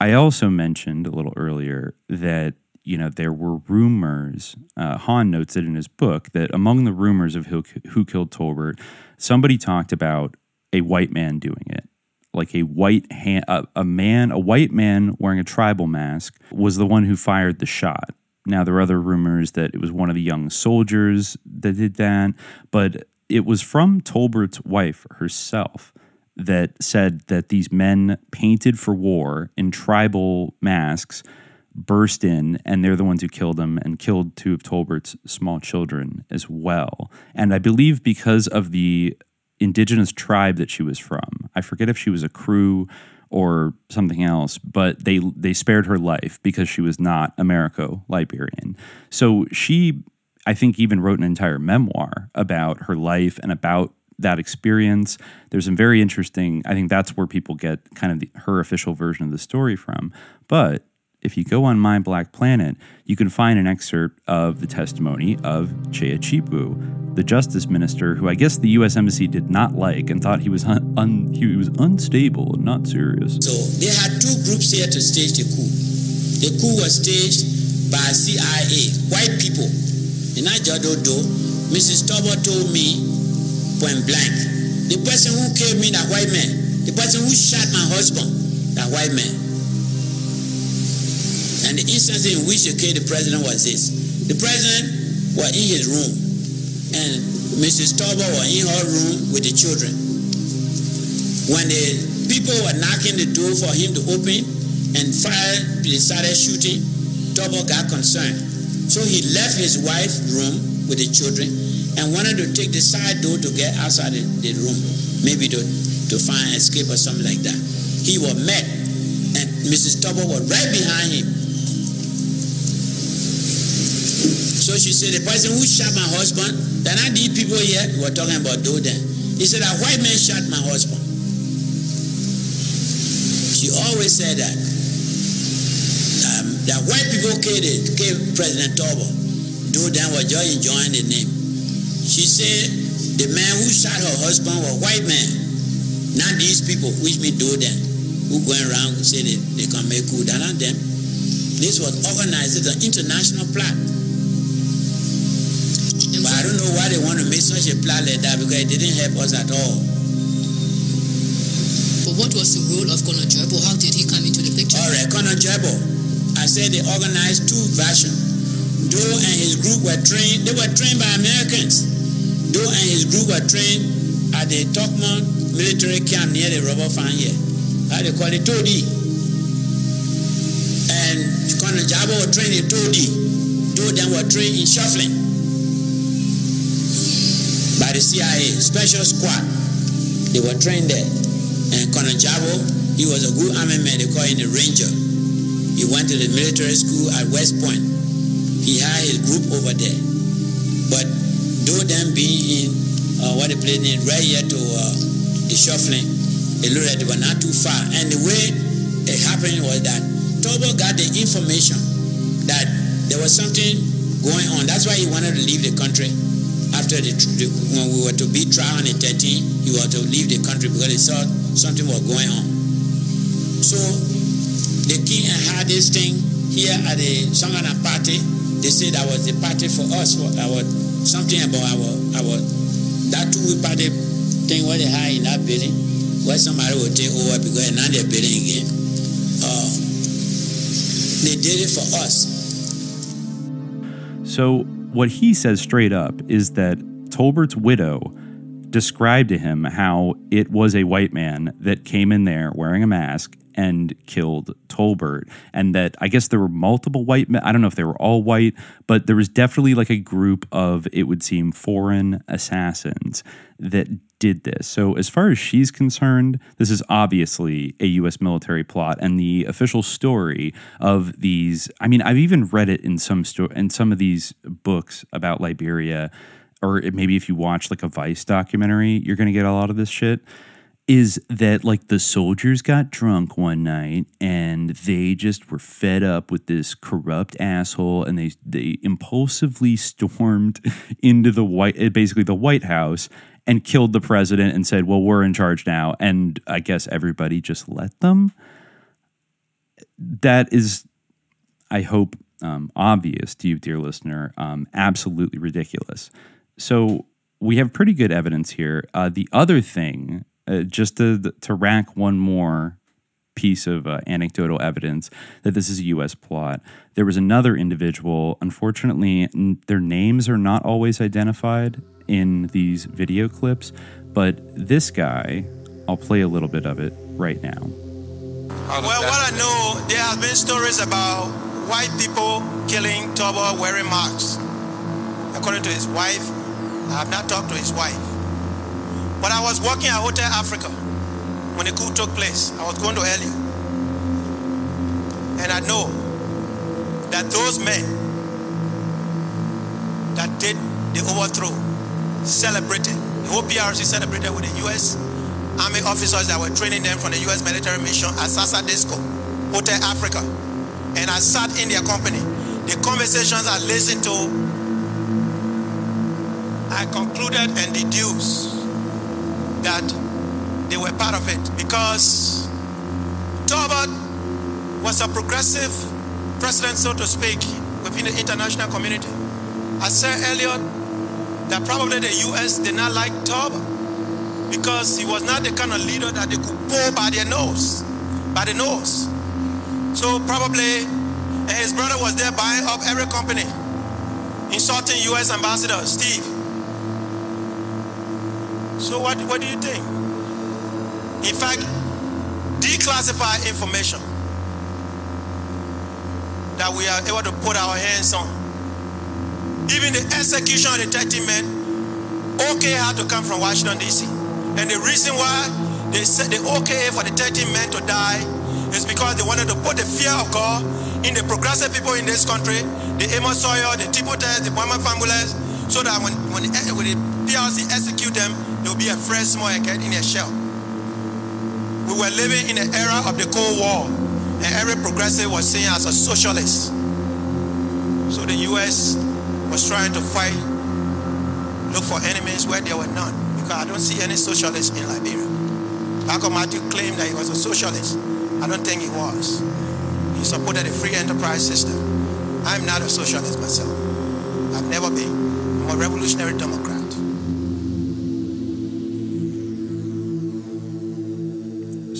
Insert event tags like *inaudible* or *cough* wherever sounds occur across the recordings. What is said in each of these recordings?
I also mentioned a little earlier that you know there were rumors. Uh, Hahn notes it in his book that among the rumors of who, who killed Tolbert, somebody talked about a white man doing it like a white hand, a, a, man, a white man wearing a tribal mask was the one who fired the shot. Now there are other rumors that it was one of the young soldiers that did that, but it was from Tolbert's wife herself that said that these men painted for war in tribal masks burst in and they're the ones who killed him and killed two of Tolbert's small children as well. And I believe because of the indigenous tribe that she was from. I forget if she was a Crow or something else, but they they spared her life because she was not Americo Liberian. So she I think even wrote an entire memoir about her life and about that experience. There's some very interesting I think that's where people get kind of the, her official version of the story from. But if you go on My Black Planet, you can find an excerpt of the testimony of Chea Cheapoo, the justice minister who I guess the U.S. Embassy did not like and thought he was un- un- he was unstable and not serious. So they had two groups here to stage the coup. The coup was staged by CIA, white people. In Ajadodo, Mrs. Tobo told me point blank, the person who killed me, that white man, the person who shot my husband, that white man. And the instance in which they killed the president was this. The president was in his room, and Mrs. Tauber was in her room with the children. When the people were knocking the door for him to open and fire, started shooting, Tauber got concerned. So he left his wife's room with the children and wanted to take the side door to get outside the, the room, maybe to, to find escape or something like that. He was met, and Mrs. Tauber was right behind him So she said, the person who shot my husband, then I need people here, we were talking about Doden. He said, a white man shot my husband. She always said that. Um, that white people killed, it, killed President Tobo. Doden was just enjoying the name. She said, the man who shot her husband was white man. Not these people, which me do Doden, who going around and say they, they can make coup. That not them. This was organized as an international plot. But I don't know why they want to make such a plan like that because it didn't help us at all. But what was the role of Colonel Jebo? How did he come into the picture? All right, Colonel Jebo. I said they organized two versions. Doe and his group were trained, they were trained by Americans. Doe and his group were trained at the Tokman military camp near the rubber farm here. How they call it Todi. And Colonel Jabo was trained in Todi. Doe then were trained in Schieffelin by the CIA, special squad. They were trained there. And Colonel Jabo, he was a good army man, they call him the Ranger. He went to the military school at West Point. He had his group over there. But though them being in uh, what they played in right here to uh, the Schieffelin, it looked like they were not too far. And the way it happened was that Tobo got the information that there was something going on. That's why he wanted to leave the country after the, the, when we were to be trial on the 13th, he was to leave the country because he saw something was going on. So the king had this thing here at the Sangana party. They said that was the party for us, for our something about our our that two party thing what they had in that building, where somebody would take over because now they're building again. Uh, they did it for us. So what he says straight up is that Tolbert's widow described to him how it was a white man that came in there wearing a mask and killed Tolbert. And that I guess there were multiple white men. I don't know if they were all white, but there was definitely like a group of, it would seem, foreign assassins that did this. So, as far as she's concerned, this is obviously a U.S. military plot, and the official story of these. I mean, I've even read it in some sto- in some of these books about Liberia, or maybe if you watch like a Vice documentary, you're going to get a lot of this shit. Is that like the soldiers got drunk one night and they just were fed up with this corrupt asshole and they they impulsively stormed *laughs* into the white basically the White House and killed the president and said, "Well, we're in charge now." And I guess everybody just let them. that is, I hope, um, obvious to you, dear listener, um, absolutely ridiculous. So we have pretty good evidence here. Uh, the other thing, uh, just to to rack one more piece of uh, anecdotal evidence that this is a U.S. plot. There was another individual. Unfortunately, n- their names are not always identified in these video clips, but this guy, I'll play a little bit of it right now. Well, what I know, there have been stories about white people killing Tobo wearing masks. According to his wife, I have not talked to his wife. But I was working at Hotel Africa when the coup took place. I was going to Elliot. And I know that those men that did the overthrow celebrated, the whole PRC celebrated with the US Army officers that were training them from the US military mission at Sasa Disco, Hotel Africa. And I sat in their company. The conversations I listened to, I concluded and deduced that they were part of it because Tolbert was a progressive president, so to speak, within the international community. I said earlier that probably the US did not like Tolbert because he was not the kind of leader that they could pull by their nose, by the nose. So probably, his brother was there buying up every company, insulting US ambassador Steve. So what, what do you think? In fact, declassify information that we are able to put our hands on. Even the execution of the 30 men, okay had to come from Washington, D.C. And the reason why they said the okay for the 30 men to die is because they wanted to put the fear of God in the progressive people in this country, the Amos Sawyer, the Tipotehs, the Bama families, so that when, when, when the PRC execute them, there will be a and get in a shell. We were living in an era of the Cold War, and every progressive was seen as a socialist. So the US was trying to fight, look for enemies where there were none. Because I don't see any socialists in Liberia. Malcolm Matthew claimed that he was a socialist. I don't think he was. He supported the free enterprise system. I'm not a socialist myself. I've never been. I'm a revolutionary Democrat.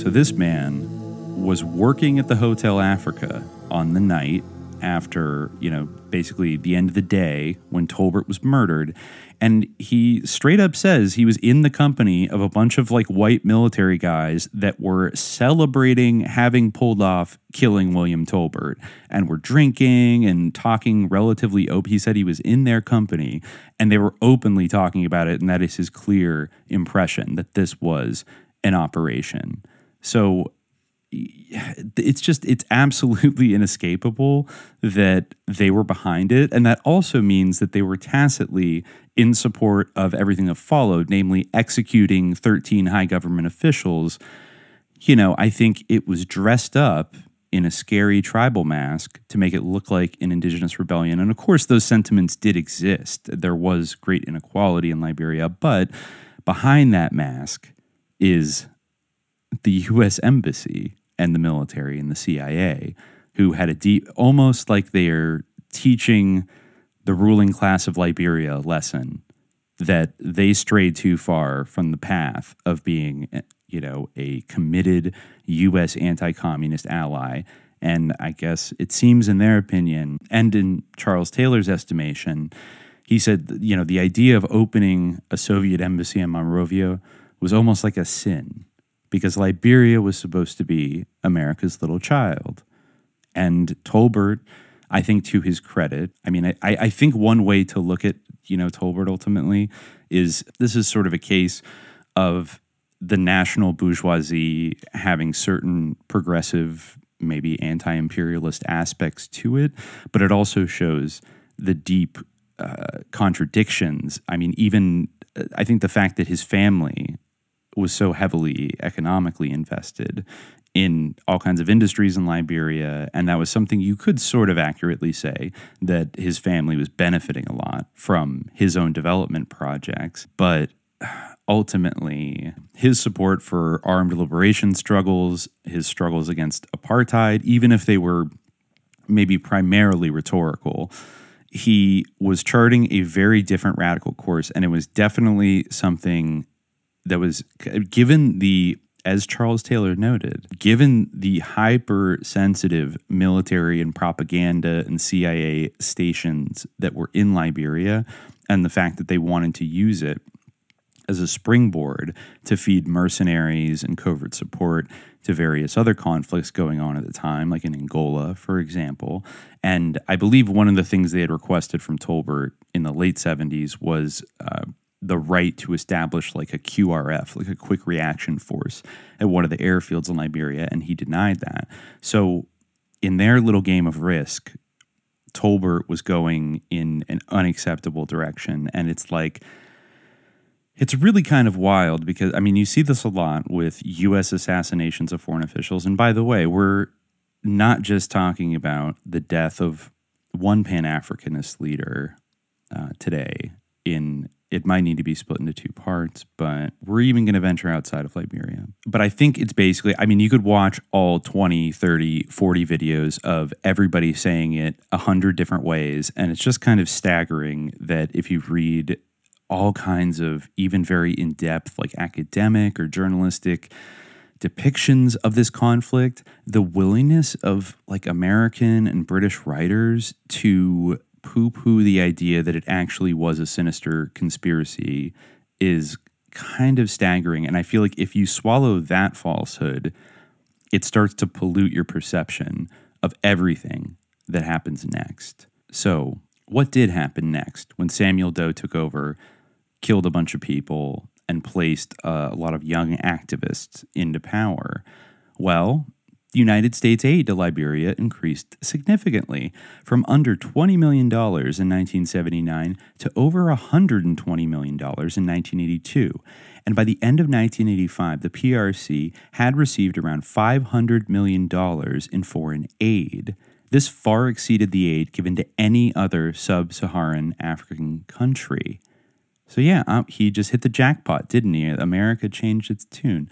So this man was working at the Hotel Africa on the night after, you know, basically the end of the day when Tolbert was murdered. And he straight up says he was in the company of a bunch of like white military guys that were celebrating having pulled off killing William Tolbert and were drinking and talking relatively open. He said he was in their company and they were openly talking about it. And that is his clear impression that this was an operation. So it's just it's absolutely *laughs* inescapable that they were behind it. And that also means that they were tacitly in support of everything that followed namely executing 13 high government officials. You know i think it was dressed up in a scary tribal mask to make it look like an indigenous rebellion. And of course those sentiments did exist. There was great inequality in liberia but behind that mask is the US embassy and the military and the CIA, who had a deep, almost like they're teaching the ruling class of Liberia a lesson that they strayed too far from the path of being, you know, a committed U.S. anti communist ally. And I guess it seems, in their opinion, and in Charles Taylor's estimation, he said, you know, the idea of opening a Soviet embassy in Monrovia was almost like a sin because Liberia was supposed to be America's little child. And Tolbert, I think to his credit, I mean, I, I think one way to look at, you know, Tolbert ultimately is this is sort of a case of the national bourgeoisie having certain progressive, maybe anti imperialist aspects to it, but it also shows the deep uh, contradictions. I mean, even uh, I think the fact that his family was so heavily economically invested in all kinds of industries in Liberia. And that was something you could sort of accurately say that his family was benefiting a lot from his own development projects. But ultimately his support for armed liberation struggles, his struggles against apartheid, even if they were maybe primarily rhetorical, he was charting a very different radical course. And it was definitely something that was given the as Charles Taylor noted, given the hypersensitive military and propaganda and CIA stations that were in Liberia and the fact that they wanted to use it as a springboard to feed mercenaries and covert support to various other conflicts going on at the time, like in Angola, for example. And I believe one of the things they had requested from Tolbert in the late 70s was uh, the right to establish like a QRF, like a quick reaction force at one of the airfields in Liberia, and he denied that. So, in their little game of risk, Tolbert was going in an unacceptable direction. And it's like, it's really kind of wild because, I mean, you see this a lot with U.S. assassinations of foreign officials. And by the way, we're not just talking about the death of one Pan Africanist leader uh, today in it might need to be split into two parts, but we're even going to venture outside of Liberia. But I think it's basically, I mean, you could watch all 20, 30, 40 videos of everybody saying it a hundred different ways. And it's just kind of staggering that if you read all kinds of even very in depth, like academic or journalistic depictions of this conflict, the willingness of like American and British writers to poo poo the idea that it actually was a sinister conspiracy is kind of staggering. And I feel like if you swallow that falsehood, it starts to pollute your perception of everything that happens next. So, what did happen next when Samuel Doe took over, killed a bunch of people, and placed uh, a lot of young activists into power? Well, United States aid to Liberia increased significantly from under $20 million in 1979 to over $120 million in 1982. And by the end of 1985, the PRC had received around $500 million in foreign aid. This far exceeded the aid given to any other sub Saharan African country. So, yeah, uh, he just hit the jackpot, didn't he? America changed its tune.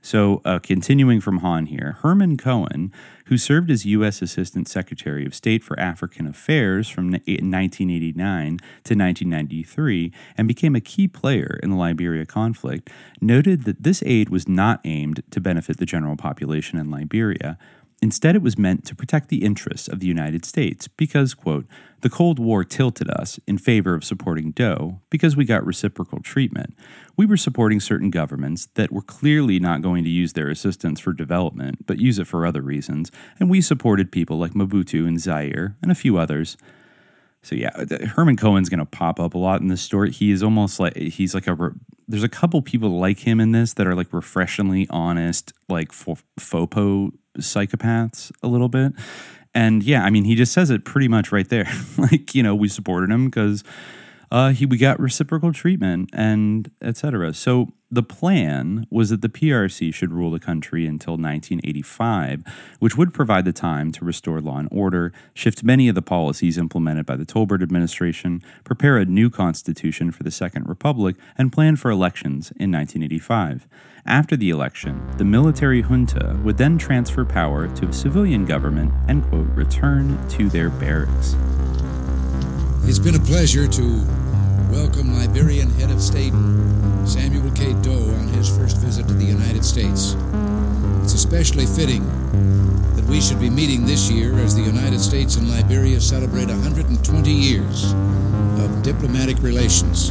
So, uh, continuing from Hahn here, Herman Cohen, who served as U.S. Assistant Secretary of State for African Affairs from 1989 to 1993 and became a key player in the Liberia conflict, noted that this aid was not aimed to benefit the general population in Liberia, Instead, it was meant to protect the interests of the United States because, quote, the Cold War tilted us in favor of supporting Doe because we got reciprocal treatment. We were supporting certain governments that were clearly not going to use their assistance for development, but use it for other reasons, and we supported people like Mobutu and Zaire and a few others. So yeah, uh, Herman Cohen's going to pop up a lot in this story. He is almost like he's like a there's a couple people like him in this that are like refreshingly honest, like fopo psychopaths a little bit. And yeah, I mean, he just says it pretty much right there. *laughs* like, you know, we supported him because uh, he we got reciprocal treatment and etc. So the plan was that the PRC should rule the country until 1985, which would provide the time to restore law and order, shift many of the policies implemented by the Tolbert administration, prepare a new constitution for the Second Republic, and plan for elections in 1985. After the election, the military junta would then transfer power to a civilian government and, quote, return to their barracks. It's been a pleasure to welcome Liberian head of state Samuel K. Doe on his first visit to the United States. It's especially fitting that we should be meeting this year as the United States and Liberia celebrate 120 years of diplomatic relations.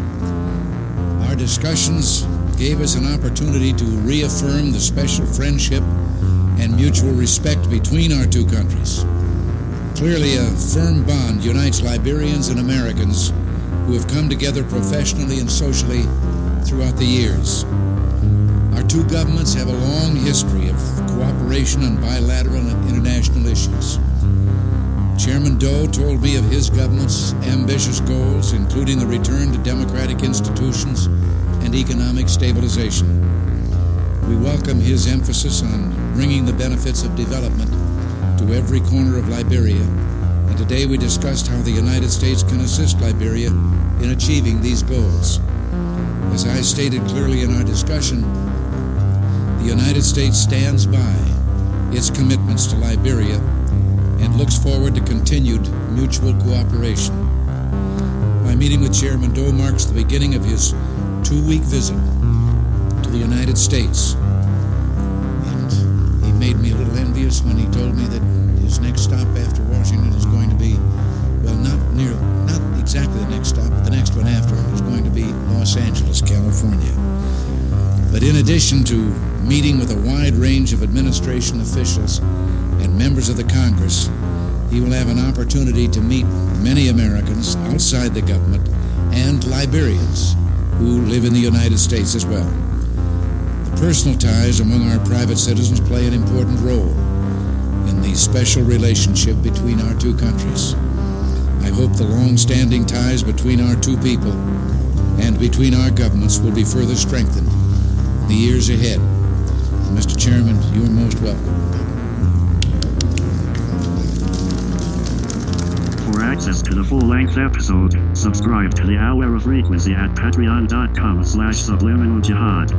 Our discussions gave us an opportunity to reaffirm the special friendship and mutual respect between our two countries. Clearly, a firm bond unites Liberians and Americans who have come together professionally and socially throughout the years. Our two governments have a long history of cooperation on bilateral and international issues. Chairman Doe told me of his government's ambitious goals, including the return to democratic institutions and economic stabilization. We welcome his emphasis on bringing the benefits of development to every corner of Liberia today we discussed how the United States can assist Liberia in achieving these goals. As I stated clearly in our discussion, the United States stands by its commitments to Liberia and looks forward to continued mutual cooperation. My meeting with Chairman Doe marks the beginning of his two week visit to the United States. And he made me a little envious when he told me that his next stop after Washington is going to be, well, not near, not exactly the next stop, but the next one after is going to be Los Angeles, California. But in addition to meeting with a wide range of administration officials and members of the Congress, he will have an opportunity to meet many Americans outside the government and Liberians who live in the United States as well. The personal ties among our private citizens play an important role in the special relationship between our two countries. I hope the long-standing ties between our two people and between our governments will be further strengthened in the years ahead. And Mr. Chairman, you are most welcome. For access to the full-length episode, subscribe to the Hour of Frequency at patreon.com slash subliminal jihad.